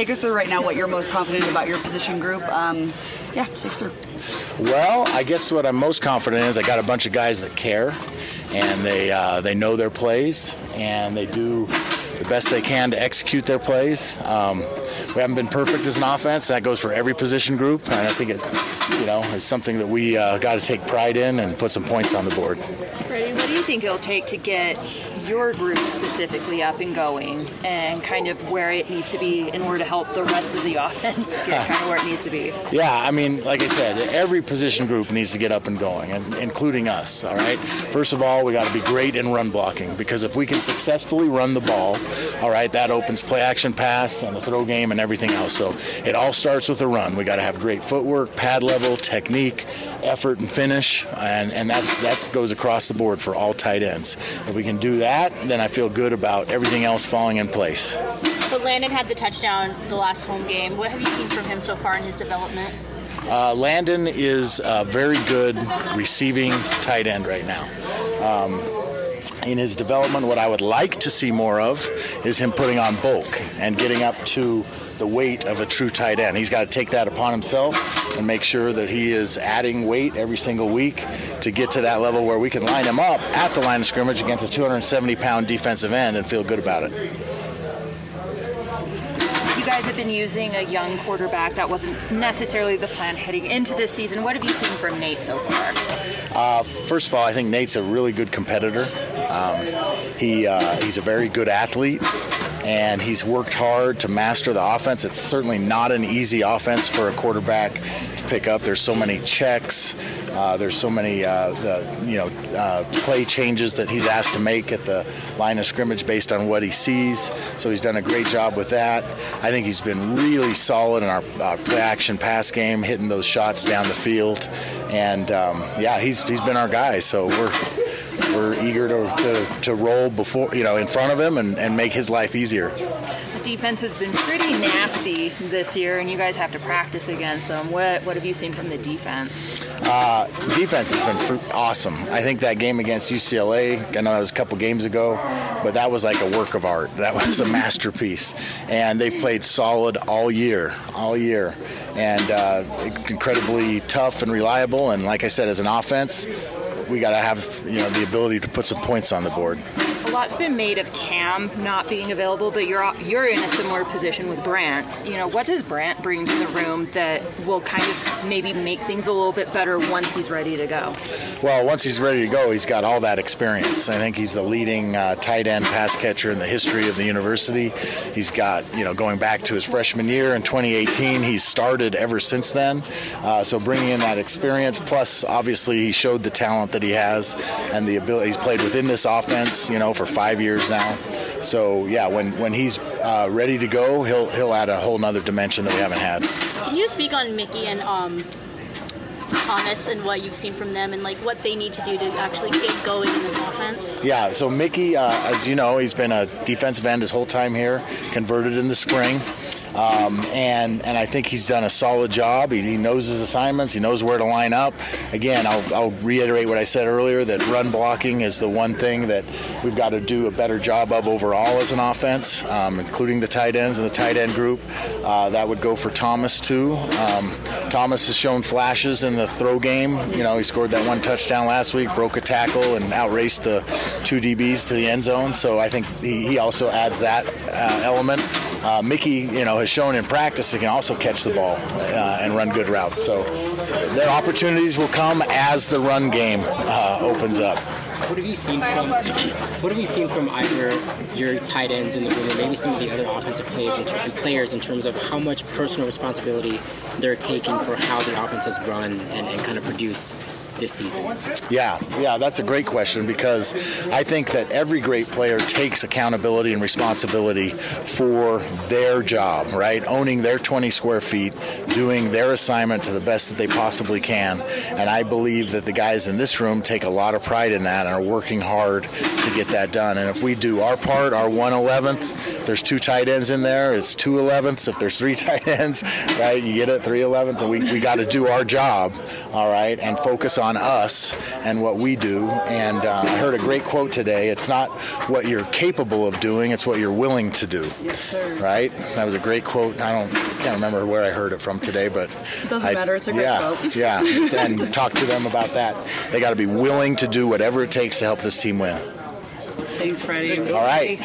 take us through right now what you're most confident about your position group. Um, yeah, take us through. Well, I guess what I'm most confident in is I got a bunch of guys that care, and they uh, they know their plays, and they do the best they can to execute their plays. Um, we haven't been perfect as an offense. That goes for every position group, and I think it, you know, is something that we uh, got to take pride in and put some points on the board. Freddie, what do you think it'll take to get your group specifically up and going and kind of where it needs to be in order to help the rest of the offense get kind of where it needs to be? Yeah, I mean, like I said, every position group needs to get up and going, and including us. All right. First of all, we got to be great in run blocking because if we can successfully run the ball, all right, that opens play action pass and the throw game and everything else. So it all starts with a run. We got to have great footwork, pad level, technique, effort, and finish, and and that's that goes across the board for all tight ends. If we can do that that, then I feel good about everything else falling in place. So Landen had the touchdown the last home game. What have you seen from him so far in his development? Uh, Landen is a very good receiving tight end right now. Um, in his development, what I would like to see more of is him putting on bulk and getting up to the weight of a true tight end. He's got to take that upon himself and make sure that he is adding weight every single week to get to that level where we can line him up at the line of scrimmage against a 270 pound defensive end and feel good about it. You guys have been using a young quarterback. That wasn't necessarily the plan heading into this season. What have you seen from Nate so far? Uh, first of all, I think Nate's a really good competitor. Um, he uh, he's a very good athlete and he's worked hard to master the offense. It's certainly not an easy offense for a quarterback to pick up. There's so many checks. Uh, there's so many, uh, the, you know, uh, play changes that he's asked to make at the line of scrimmage based on what he sees. So he's done a great job with that. I think he's been really solid in our play action pass game, hitting those shots down the field, and um, yeah, he's he's been our guy. So we're we're eager to, to, to roll before you know in front of him and, and make his life easier. The defense has been pretty nasty this year, and you guys have to practice against them. What what have you seen from the defense? Uh, defense has been awesome. I think that game against UCLA, I know that was a couple games ago, but that was like a work of art. That was a masterpiece, and they've played solid all year, all year, and uh, incredibly tough and reliable. And like I said, as an offense, we got to have you know the ability to put some points on the board. Lot's been made of Cam not being available, but you're you're in a similar position with Brant. You know, what does Brant bring to the room that will kind of maybe make things a little bit better once he's ready to go? Well, once he's ready to go, he's got all that experience. I think he's the leading uh, tight end pass catcher in the history of the university. He's got you know going back to his freshman year in 2018. He's started ever since then. Uh, so bringing in that experience, plus obviously he showed the talent that he has and the ability. He's played within this offense, you know, for five years now. So yeah, when when he's uh, ready to go, he'll he'll add a whole nother dimension that we haven't had. Can you speak on Miki and um, Thomas and what you've seen from them and like what they need to do to actually get going in this offense? Yeah, so Miki, uh, as you know, he's been a defensive end his whole time here, converted in the spring. Um, and and I think he's done a solid job. He, he, knows his assignments. He knows where to line up. Again, I'll, I'll, reiterate what I said earlier that run blocking is the one thing that we've got to do a better job of overall as an offense, um, including the tight ends and the tight end group. Uh, that would go for Thomas too. Um, Thomas has shown flashes in the throw game. You know, he scored that one touchdown last week, broke a tackle, and outraced the two DBs to the end zone. So I think he, he also adds that uh, element. Uh, Miki, you know, has shown in practice he can also catch the ball uh, and run good routes. So their opportunities will come as the run game uh, opens up. What have you seen from What have you seen from either your tight ends in the room, maybe some of the other offensive players in, ter- players in terms of how much personal responsibility they're taking for how the offense has run and, and kind of produced this season? Yeah, yeah, that's a great question because I think that every great player takes accountability and responsibility for their job, right? Owning their 20 square feet, doing their assignment to the best that they possibly can. And I believe that the guys in this room take a lot of pride in that and are working hard to get that done. And if we do our part, our 111th, there's two tight ends in there, it's two 11ths. If there's three tight ends, right, you get it, 311th, and we, we got to do our job, all right, and focus on on us and what we do. And uh, I heard a great quote today. It's not what you're capable of doing; it's what you're willing to do. Yes, sir. Right? That was a great quote. I don't can't remember where I heard it from today, but It doesn't I- matter. It's a great yeah, quote. Yeah, and talk to them about that. They got to be willing to do whatever it takes to help this team win. Thanks, Freddie. All right.